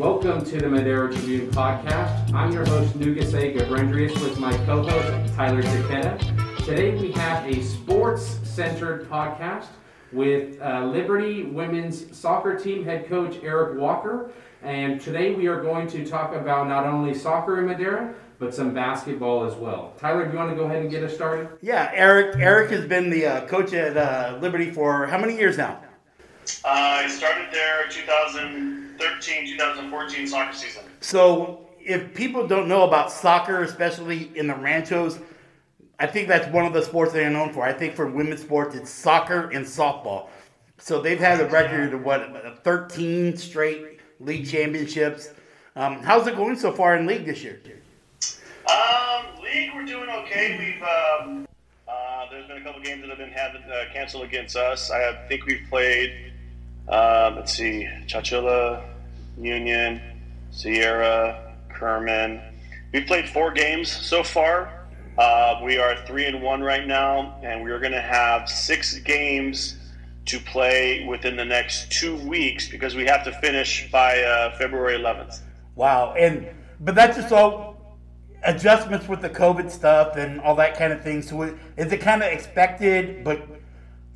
Welcome to the Madera Tribune podcast. I'm your host, Nugesse Ghebrendrias, with my co host, Tyler Takeda. Today we have a sports centered podcast with uh, Liberty women's soccer team head coach Eric Walker. And today we are going to talk about not only soccer in Madera, but some basketball as well. Tyler, do you want to go ahead and get us started? Yeah, Eric. Eric has been the uh, coach at uh, Liberty for how many years now? Uh, I started there 2013, 2014 soccer season. So, if people don't know about soccer, especially in the ranchos, I think that's one of the sports they're known for. I think for women's sports, it's soccer and softball. So they've had a record of what 13 straight league championships. Um, how's it going so far in league this year? Um, league, we're doing okay. We've um, uh, there's been a couple games that have been had uh, canceled against us. I think we've played. Uh, let's see, Chowchilla, Union, Sierra, Kerman. We've played four games so far. Uh, we are three and one right now, and we are going to have six games to play within the next two weeks because we have to finish by uh, February 11th. Wow, and but that's just all adjustments with the COVID stuff and all that kind of thing. So it, is it kind of expected, but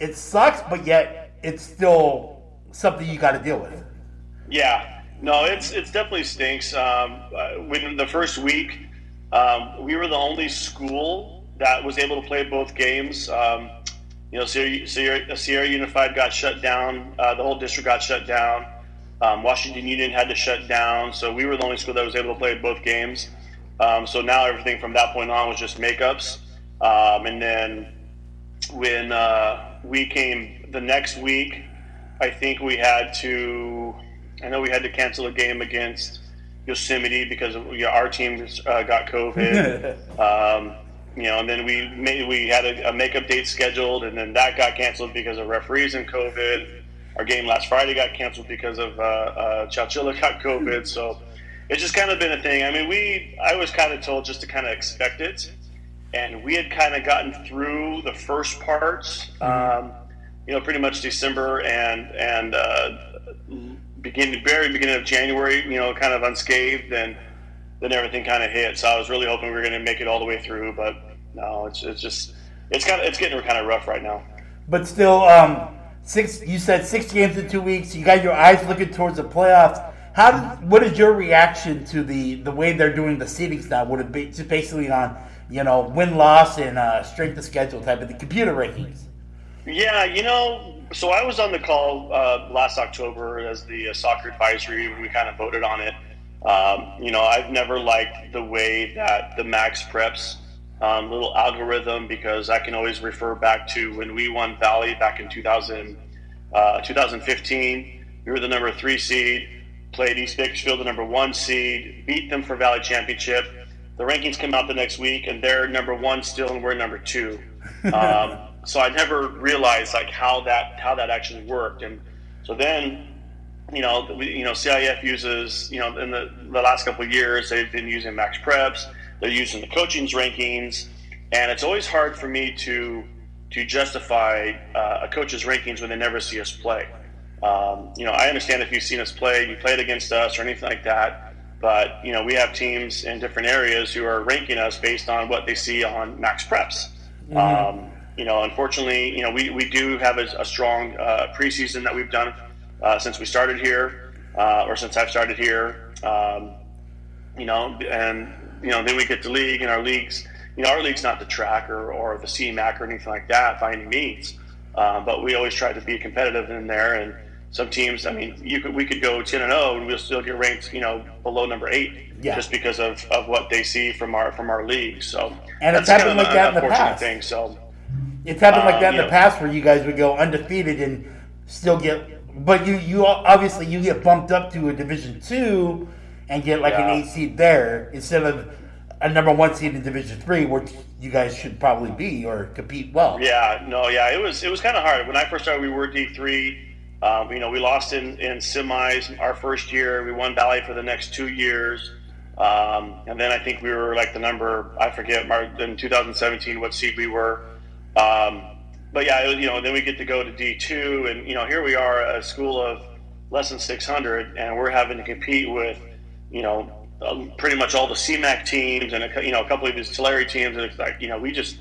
it sucks, but yet it's still something you got to deal with. Yeah, no, it's it's definitely stinks. Um, within the first week, um, we were the only school that was able to play both games. Um, you know, Sierra, Sierra, Sierra, Unified got shut down. Uh, the whole district got shut down. Um, Washington Union had to shut down, so we were the only school that was able to play both games. Um, so now everything from that point on was just makeups. Um, and then when uh, we came the next week, I think we had to. I know we had to cancel a game against Yosemite because of, you know, our team uh, got COVID. um, you know, and then we made, we had a, a, makeup date scheduled, and then that got canceled because of referees and COVID. Our game last Friday got canceled because of uh, uh, Chowchilla got COVID. So it's just kind of been a thing. I mean, we I was kind of told just to kind of expect it, and we had kind of gotten through the first parts. Mm-hmm. Um, you know, pretty much December and and uh, beginning very beginning of January. You know, kind of unscathed, and then everything kind of hit. So I was really hoping we were going to make it all the way through, but no, it's it's just it's kind of it's getting kind of rough right now. But still, um, six. You said six games in two weeks. You got your eyes looking towards the playoffs. How did, what is your reaction to the the way they're doing the seedings now? Would it be just basically on you know win loss and uh, strength of schedule type of the computer rankings? Yeah, you know, so I was on the call uh, last October as the uh, soccer advisory. We kind of voted on it. Um, you know, I've never liked the way that the MaxPreps um, little algorithm because I can always refer back to when we won Valley back in 2000, uh, 2015. We were the number three seed, played East Bakersfield, the number one seed, beat them for Valley Championship. The rankings come out the next week, and they're number one still, and we're number two. Um, so I never realized like how that how that actually worked, and so then you know, we, you know, CIF uses, you know, in the, the last couple of years, they've been using MaxPreps. They're using the coaching's rankings, and it's always hard for me to to justify uh, a coach's rankings when they never see us play. Um, you know, I understand if you've seen us play, you played against us or anything like that, but you know, we have teams in different areas who are ranking us based on what they see on MaxPreps. Mm-hmm. Um, you know, unfortunately, you know, we, we do have a, a strong uh, preseason that we've done uh, since we started here, uh, or since I've started here. Um, you know, and you know, then we get to league, and our leagues, you know, our league's not the TRAC or, or the CMAC or anything like that by any means. Um, but we always try to be competitive in there. And some teams, I mean, you could we could go ten and zero, oh and we'll still get ranked, you know, below number eight, yeah. just because of, of what they see from our from our league. So and it's happened like that in the past. Thing, so it's happened like that um, in the past where you guys would go undefeated and still get but you you obviously you get bumped up to a Division two and get like yeah. an eight seed there instead of a number one seed in Division three, where you guys should probably be or compete well. Yeah, no, yeah, it was it was kind of hard when I first started. We were D three. Um, you know, we lost in, in semis our first year. We won Valley for the next two years. Um, and then I think we were like the number, I forget, in 2017 what seed we were. Um, but yeah, you know, then we get to go to D two, and you know, here we are, a school of less than 600, and we're having to compete with, you know, pretty much all the CMAC teams and a, you know a couple of these Tulare teams, and it's like you know we just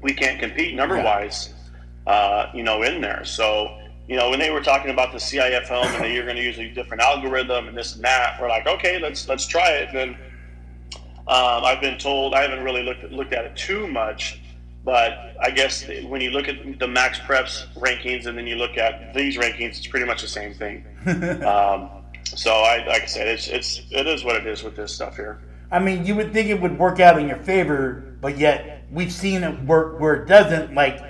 we can't compete number wise, uh, you know, in there. So you know when they were talking about the CIF home and that you're going to use a different algorithm and this and that, we're like, okay, let's let's try it. And then um, I've been told I haven't really looked looked at it too much, but I guess when you look at the MaxPreps rankings and then you look at these rankings, it's pretty much the same thing. um, so I, like I said, it's it's it is what it is with this stuff here. I mean, you would think it would work out in your favor, but yet we've seen it work where it doesn't. Like,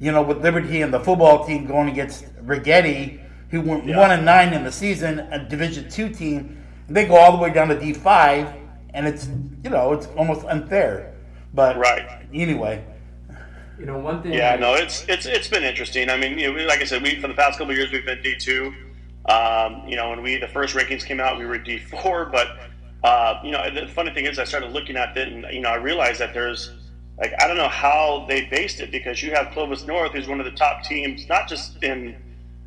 you know, with Liberty and the football team going against Righetti, who went Yeah. one and nine in the season, a Division two team, they go all the way down to D five, and it's you know it's almost unfair. But Right. anyway, You know, one thing. Yeah, I- no, it's it's it's been interesting. I mean, you know, like I said, we for the past couple of years we've been D two. Um, you know, when we the first rankings came out, we were D four. But uh, you know, the funny thing is, I started looking at it, and you know, I realized that there's like I don't know how they based it because you have Clovis North, who's one of the top teams, not just in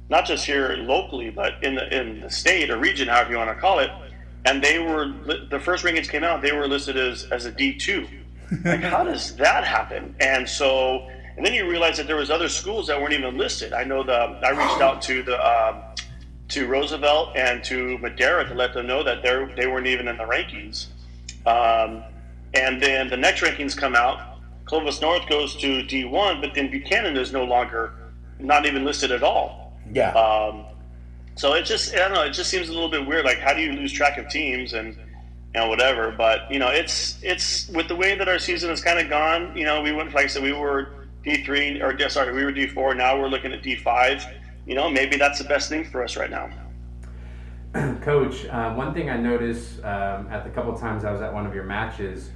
not just here locally, but in the in the state or region, however you want to call it. And they were the first rankings came out, they were listed as as a D two. Like, how does that happen? And so, and then you realize that there was other schools that weren't even listed. I know the I reached out to the um, to Roosevelt and to Madera to let them know that they they weren't even in the rankings. Um, and then the next rankings come out. Clovis North goes to D1, but then Buchanan is no longer not even listed at all. yeah, Um, so it just I don't know. It just seems a little bit weird. Like how do you lose track of teams and and whatever? But you know, it's it's with the way that our season has kind of gone. You know, we went like I said, we were D three or sorry, we were D four. Now we're looking at D five. You know, maybe that's the best thing for us right now. Coach, uh, one thing I noticed um, at the couple times I was at one of your matches,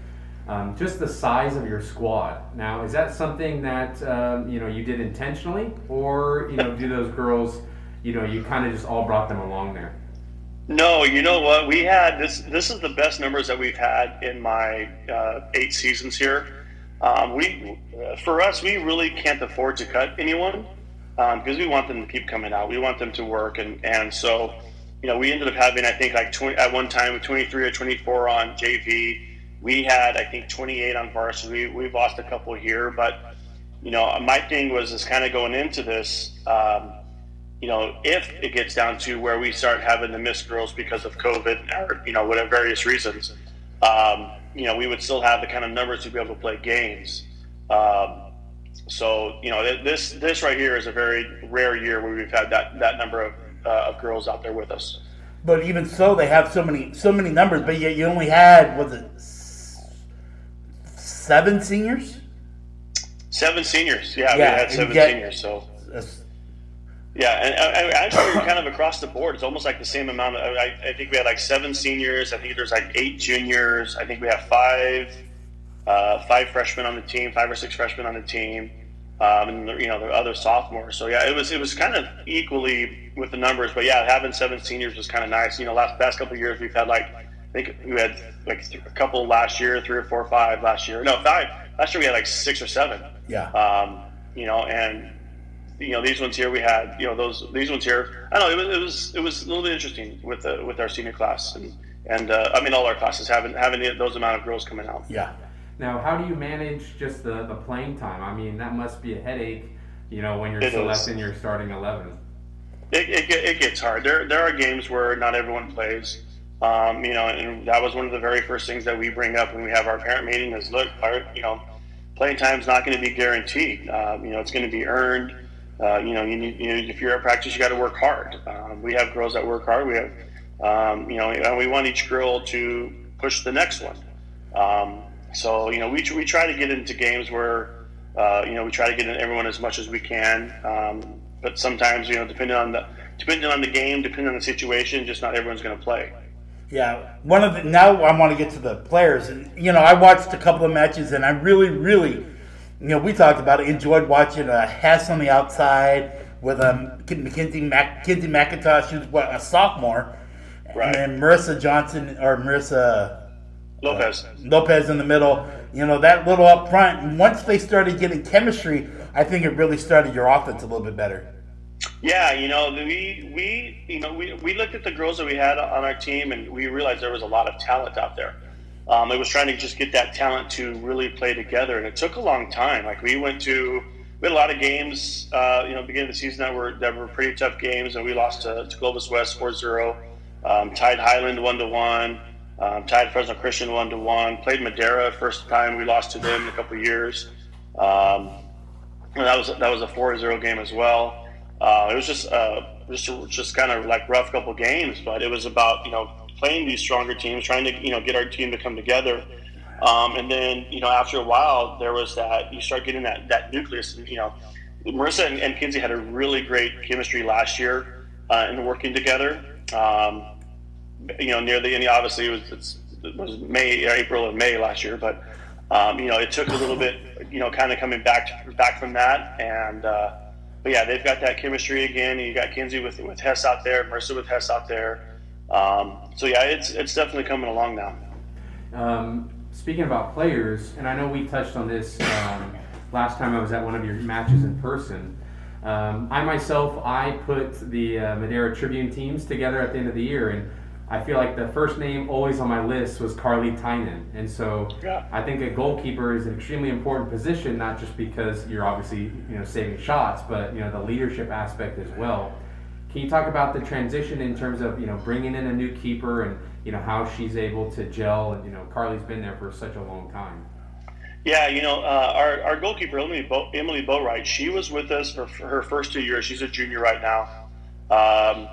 um, just the size of your squad. Now, is that something that um, you know you did intentionally, or you know, do those girls, you know, you kind of just all brought them along there? No, you know what? We had this. This is the best numbers that we've had in my uh, eight seasons here. Um, we, for us, we really can't afford to cut anyone because we want them to keep coming out. We want them to work, and and so, you know, we ended up having I think like 20, at one time 23 or 24 on JV. We had I think 28 on varsity. We, we've lost a couple here, but you know, my thing was is kind of going into this. Um, you know, if it gets down to where we start having to miss girls because of COVID or, you know, whatever various reasons, um, you know, we would still have the kind of numbers to be able to play games. Um, so, you know, this this right here is a very rare year where we've had that, that number of, uh, of girls out there with us. but even so, they have so many so many numbers, but yet you only had was it seven seniors? Seven seniors. Yeah, Yeah, we had seven seniors. So, Yeah, and, and actually, kind of across the board. It's almost like the same amount. Of, I, I think we had like seven seniors. I think there's like eight juniors. I think we have five, uh, five freshmen on the team, five or six freshmen on the team, um, and you know the other sophomores. So yeah, it was it was kind of equally with the numbers. But yeah, having seven seniors was kind of nice. You know, last past couple of years we've had like I think we had like a couple last year, three or four, or five last year. No, five last year we had like six or seven. yeah. Um, you know, and you know these ones here we had you know those these ones here. I don't know it was it was, it was a little bit interesting with the with our senior class and and uh, I mean all our classes having having those amount of girls coming out. Yeah. Now, how do you manage just the, the playing time? I mean, that must be a headache, you know, when you're It is. selecting your starting eleven. It, it, it gets hard. There there are games where not everyone plays. Um, you know, and that was one of the very first things that we bring up when we have our parent meeting is look, our, you know, playing time is not going to be guaranteed. Um, you know, it's going to be earned. Uh, you know, you need, you know, if you're at practice, you got to work hard. Um, we have girls that work hard. We have, um, you know, and we want each girl to push the next one. Um, so, you know, we, we try to get into games where, uh, you know, we try to get in everyone as much as we can. Um, but sometimes, you know, depending on the depending on the game, depending on the situation, just not everyone's going to play. Yeah, one of the now I want to get to the players, and you know I watched a couple of matches, and I really, really, you know, we talked about it. Enjoyed watching uh, Hess on the outside with um, Mackenzie Mac- Mackenzie McIntosh, who's what a sophomore, Right. and then Marissa Johnson or Marissa Lopez. Lopez in the middle. You know that little up front. And once they started getting chemistry, I think it really started your offense a little bit better. Yeah, you know, we we you know we, we looked at the girls that we had on our team, and we realized there was a lot of talent out there. Um, it was trying to just get that talent to really play together, and it took a long time. Like we went to we had a lot of games, uh, you know, beginning of the season that were that were pretty tough games, and we lost to, to Clovis West 4-0, um, tied Highland one to one, um, tied Fresno Christian one to one, played Madera first time we lost to them in a couple years. Um, that was that was a 4-0 game as well. Uh, it was just uh, just just kind of like rough couple games, but it was about you know playing these stronger teams, trying to you know get our team to come together. Um, and then you know after a while, there was that you start getting that that nucleus. You know, Marissa and, and Kinsey had a really great chemistry last year uh, in working together. Um, you know, near the end, obviously it was it was May, April, or May last year, but um, you know it took a little bit. You know, kind of coming back back from that and. Uh, but yeah, they've got that chemistry again. You got Kinsey with with Hess out there, Marissa with Hess out there. Um, so yeah, it's it's definitely coming along now. Um, speaking about players, and I know we touched on this um, last time I was at one of your matches in person. Um, I myself, I put the uh, Madera Tribune teams together at the end of the year, and I feel like the first name always on my list was Carly Tynan. And so yeah. I think a goalkeeper is an extremely important position, not just because you're obviously you know saving shots, but you know the leadership aspect as well. Can you talk about the transition in terms of you know bringing in a new keeper and you know how she's able to gel? And you know Carly's been there for such a long time. Yeah, you know, uh, our, our goalkeeper, Emily, Bo- Emily Boatwright, she was with us for, for, her first two years. She's a junior right now. Um,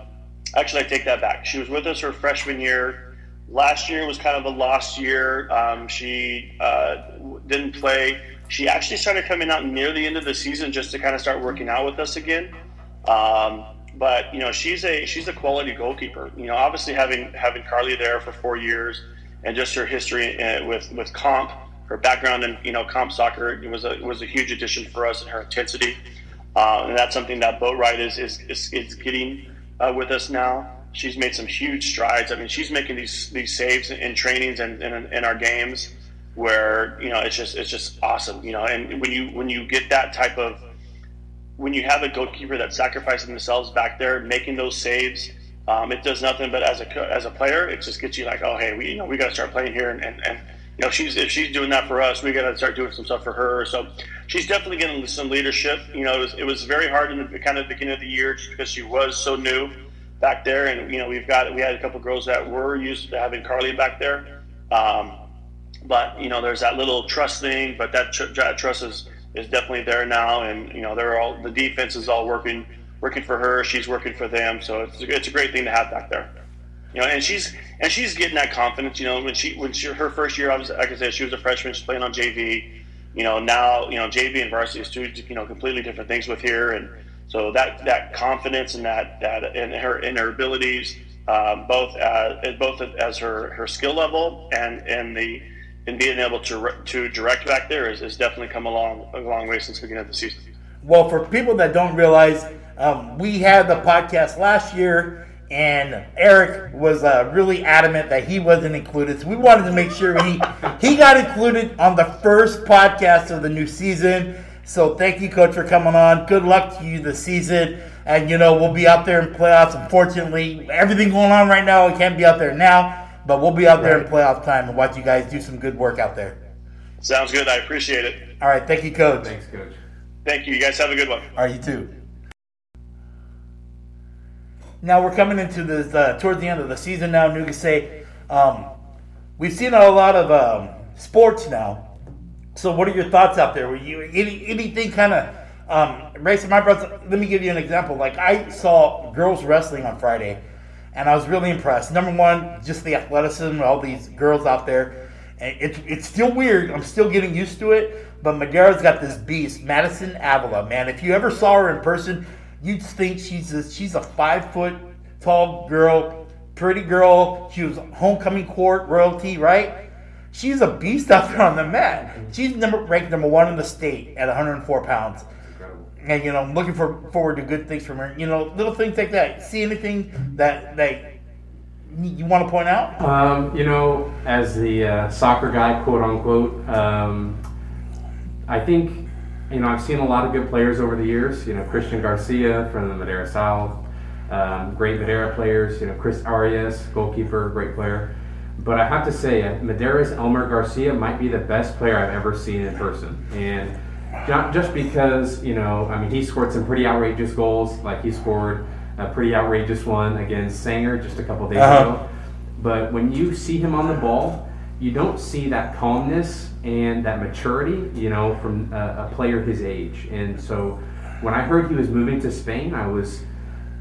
Actually, I take that back. She was with us her freshman year. Last year was kind of a lost year. Um, she uh, didn't play. She actually started coming out near the end of the season just to kind of start working out with us again. Um, but you know, she's a she's a quality goalkeeper. You know, obviously having having Carly there for four years and just her history uh, with with comp, her background in you know comp soccer was a was a huge addition for us and her intensity. Uh, and that's something that Boatwright is is, is, is getting uh, with us now. She's made some huge strides. I mean, she's making these these saves in trainings and in, in our games where you know it's just it's just awesome. You know, and when you when you get that type of when you have a goalkeeper that's sacrificing themselves back there, making those saves, um, it does nothing but as a as a player, it just gets you like, oh hey, we you know we got to start playing here, and, and, and you know she's if she's doing that for us, we got to start doing some stuff for her. So she's definitely getting some leadership. You know, it was, it was very hard in the kind of beginning of the year just because she was so new back there, and you know we've got we had a couple girls that were used to having Carly back there. Um, but you know, there's that little trust thing, but that, tr- that trust is is definitely there now, and you know, they're all the defense is all working working for her. She's working for them, so it's it's a great thing to have back there. You know, and she's and she's getting that confidence. You know, when she when she her first year, I was like I said, she was a freshman. She's playing on JV you know, now, you know, JV and varsity is two, you know, completely different things with here. And so that, that confidence and that, that in her, in her abilities, um, both as, both as her, her skill level and, and the, and being able to, to direct back there is, has definitely come a long, a long way since the beginning of the season. Well, for people that don't realize, um, we had the podcast last year and Eric was uh, really adamant that he wasn't included. So we wanted to make sure he he got included on the first podcast of the new season. So thank you, Coach, for coming on. Good luck to you this season. And you know we'll be out there in playoffs. Unfortunately, everything going on right now, we can't be out there now, but we'll be out there in playoff time and watch you guys do some good work out there. Sounds good. I appreciate it. All right, thank you, Coach. Thanks, Coach. Thank you. You guys have a good one. All right, you too. Now we're coming into this uh, towards the end of the season now. Nugesse, um, we've seen a lot of um, sports now. So, what are your thoughts out there? Were you any, anything kind of um, racing my brother? Let me give you an example. Like I saw girls wrestling on Friday, and I was really impressed. Number one, just the athleticism, all these girls out there. And it's it's still weird. I'm still getting used to it. But Madera's got this beast, Madison Avila. Man, if you ever saw her in person, you'd think she's a, she's a five foot tall girl, pretty girl. She was homecoming court royalty, right? She's a beast out there on the mat. She's number ranked number one in the state at 104 pounds. And you know, I'm looking for, forward to good things from her. You know, little things like that. See anything that that you want to point out? Um, you know, as the uh, soccer guy, quote unquote, um, I think you know, I've seen a lot of good players over the years. You know, Christian Garcia from the Madera South, um, great Madera players. You know, Chris Arias, goalkeeper, great player. But I have to say, Madera's Elmer Garcia might be the best player I've ever seen in person, and not just because you know, I mean, he scored some pretty outrageous goals. Like he scored a pretty outrageous one against Sanger just a couple days uh-huh. ago. But when you see him on the ball, you don't see that calmness and that maturity, you know, from a, a player his age. And so when I heard he was moving to Spain, I was,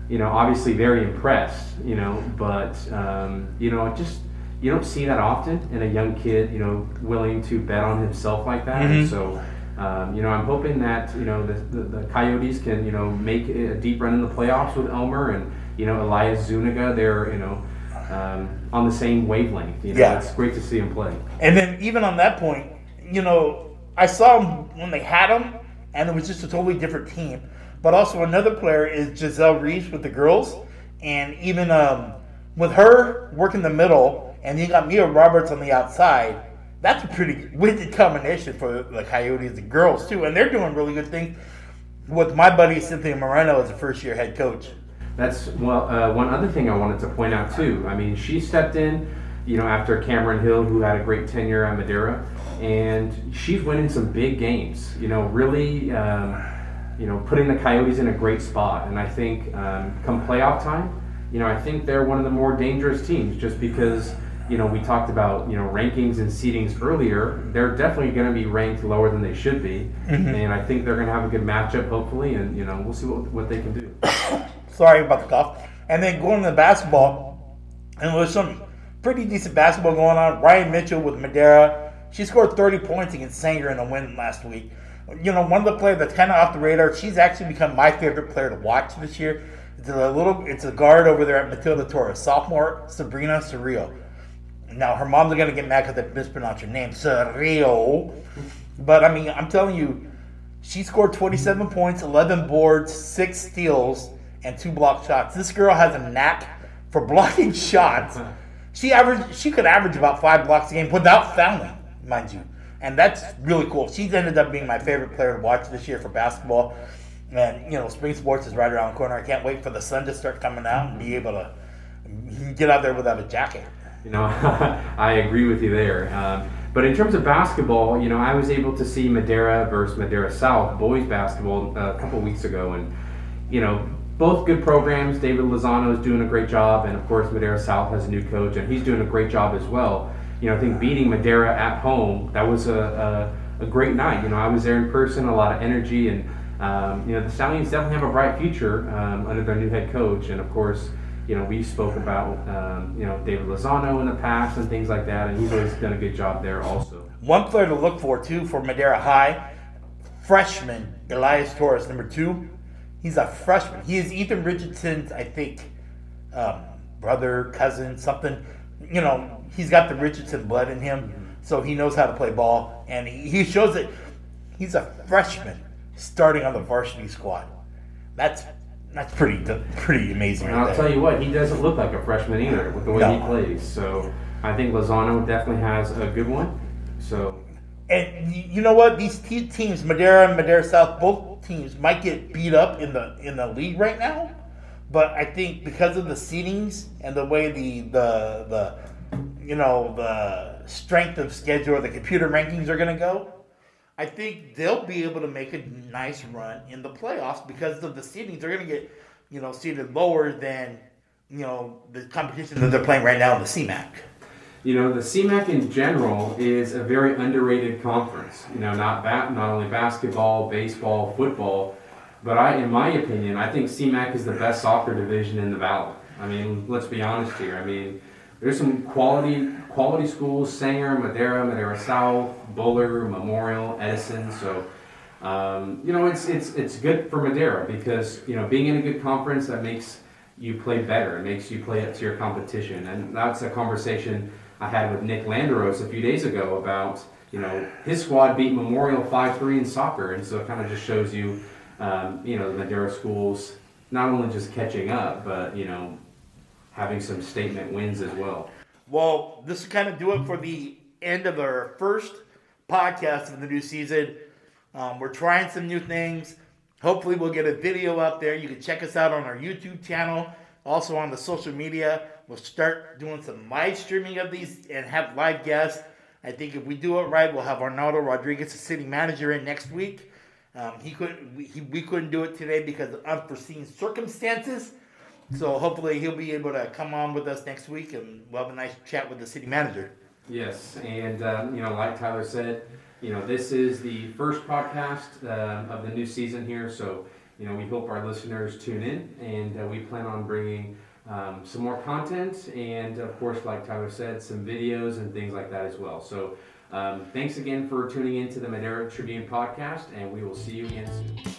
you know, obviously very impressed, you know, but, um, you know, just, you don't see that often in a young kid, you know, willing to bet on himself like that. Mm-hmm. So, um, you know, I'm hoping that, you know, the, the, the, Coyotes can, you know, make a deep run in the playoffs with Elmer and, you know, Elias Zuniga. They're, you know, um, on the same wavelength. You know, yeah. it's great to see him play. And then even on that point, you know, I saw him when they had him, and it was just a totally different team. But also another player is Giselle Reese with the girls, and even um, with her working the middle, and you got Mia Roberts on the outside. That's a pretty wicked combination for the Coyotes, and girls too, and they're doing really good things. With my buddy Cynthia Moreno as a first year head coach. That's well. Uh, one other thing I wanted to point out too. I mean, she stepped in, you know, after Cameron Hill, who had a great tenure at Madera, and she's winning some big games. You know, really, um, you know, putting the Coyotes in a great spot. And I think um, come playoff time, you know, I think they're one of the more dangerous teams just because. You know, we talked about you know rankings and seedings earlier. They're definitely going to be ranked lower than they should be, mm-hmm. and I think they're going to have a good matchup, hopefully. And you know, we'll see what, what they can do. Sorry about the cough. And then going to the basketball, and there's some pretty decent basketball going on. Ryan Mitchell with Madera, She scored 30 points against Sanger in a win last week. You know, one of the players that's kind of off the radar. She's actually become my favorite player to watch this year. It's a little, it's a guard over there at Matilda Torres, sophomore Sabrina Cerrillo. Now her mom's gonna get mad because I mispronounced her name, Cerrillo. But I mean, I'm telling you, she scored 27 points, 11 boards, six steals and two block shots. This girl has a knack for blocking shots. She averaged she could average about five blocks a game without fouling, mind you. And that's really cool. She's ended up being my favorite player to watch this year for basketball. And you know, spring sports is right around the corner. I can't wait for the sun to start coming out and be able to get out there without a jacket. You know, I agree with you there. Um, but in terms of basketball, you know, I was able to see Madera versus Madera South boys basketball uh, a couple weeks ago, and you know, both good programs. David Lozano is doing a great job, and of course, Madera South has a new coach, and he's doing a great job as well. You know, I think beating Madera at home that was a, a, a great night. You know, I was there in person, a lot of energy, and um, you know, the Stallions definitely have a bright future um, under their new head coach, and of course. You know, we've spoke about um, you know David Lozano in the past and things like that, and he's always done a good job there also. One player to look for too for Madera High, freshman Elias Torres, number two, He's a freshman. He is Ethan Richardson's, I think, um, brother, cousin, something. You know, he's got the Richardson blood in him, so he knows how to play ball, and he, shows it. He's a freshman starting on the varsity squad. That's that's pretty pretty amazing. And I'll tell you what, he doesn't look like a freshman either with the way no. he plays. So I think Lozano definitely has a good one. So and you know what? These teams, Madera and Madera South, both teams might get beat up in the in the league right now. But I think because of the seedings and the way the the the you know the strength of schedule or the computer rankings are going to go, I think they'll be able to make a nice run in the playoffs because of the seedings. They're going to get you know seeded lower than you know the competition that they're playing right now in the CMAC you know, the CMAC in general is a very underrated conference. You know, not not only basketball, baseball, football, but I, in my opinion, I think CMAC is the best soccer division in the valley. I mean, let's be honest here. I mean, there's some quality quality schools: Sanger, Madera, Madera South, Bullard, Memorial, Edison. So. Um, you know, it's it's it's good for Madera because you know being in a good conference that makes you play better. It makes you play up to your competition, and that's a conversation I had with Nick Landeros a few days ago about you know his squad beat Memorial five three in soccer, and so it kind of just shows you um, you know the Madera schools not only just catching up, but you know having some statement wins as well. Well, this will kind of do it for the end of our first podcast of the new season. Um, we're trying some new things. Hopefully, we'll get a video up there. You can check us out on our YouTube channel, also on the social media. We'll start doing some live streaming of these and have live guests. I think if we do it right, we'll have Arnaldo Rodriguez, the city manager, in next week. Um, he couldn't. We, he, we couldn't do it today because of unforeseen circumstances. So hopefully he'll be able to come on with us next week, and we'll have a nice chat with the city manager. Yes, and um, you know, like Tyler said, you know, this is the first podcast uh, of the new season here. So you know, we hope our listeners tune in, and uh, we plan on bringing. Um, some more content, and of course, like Tyler said, some videos and things like that as well. So, um, thanks again for tuning in to the Madera Tribune podcast, and we will see you again soon.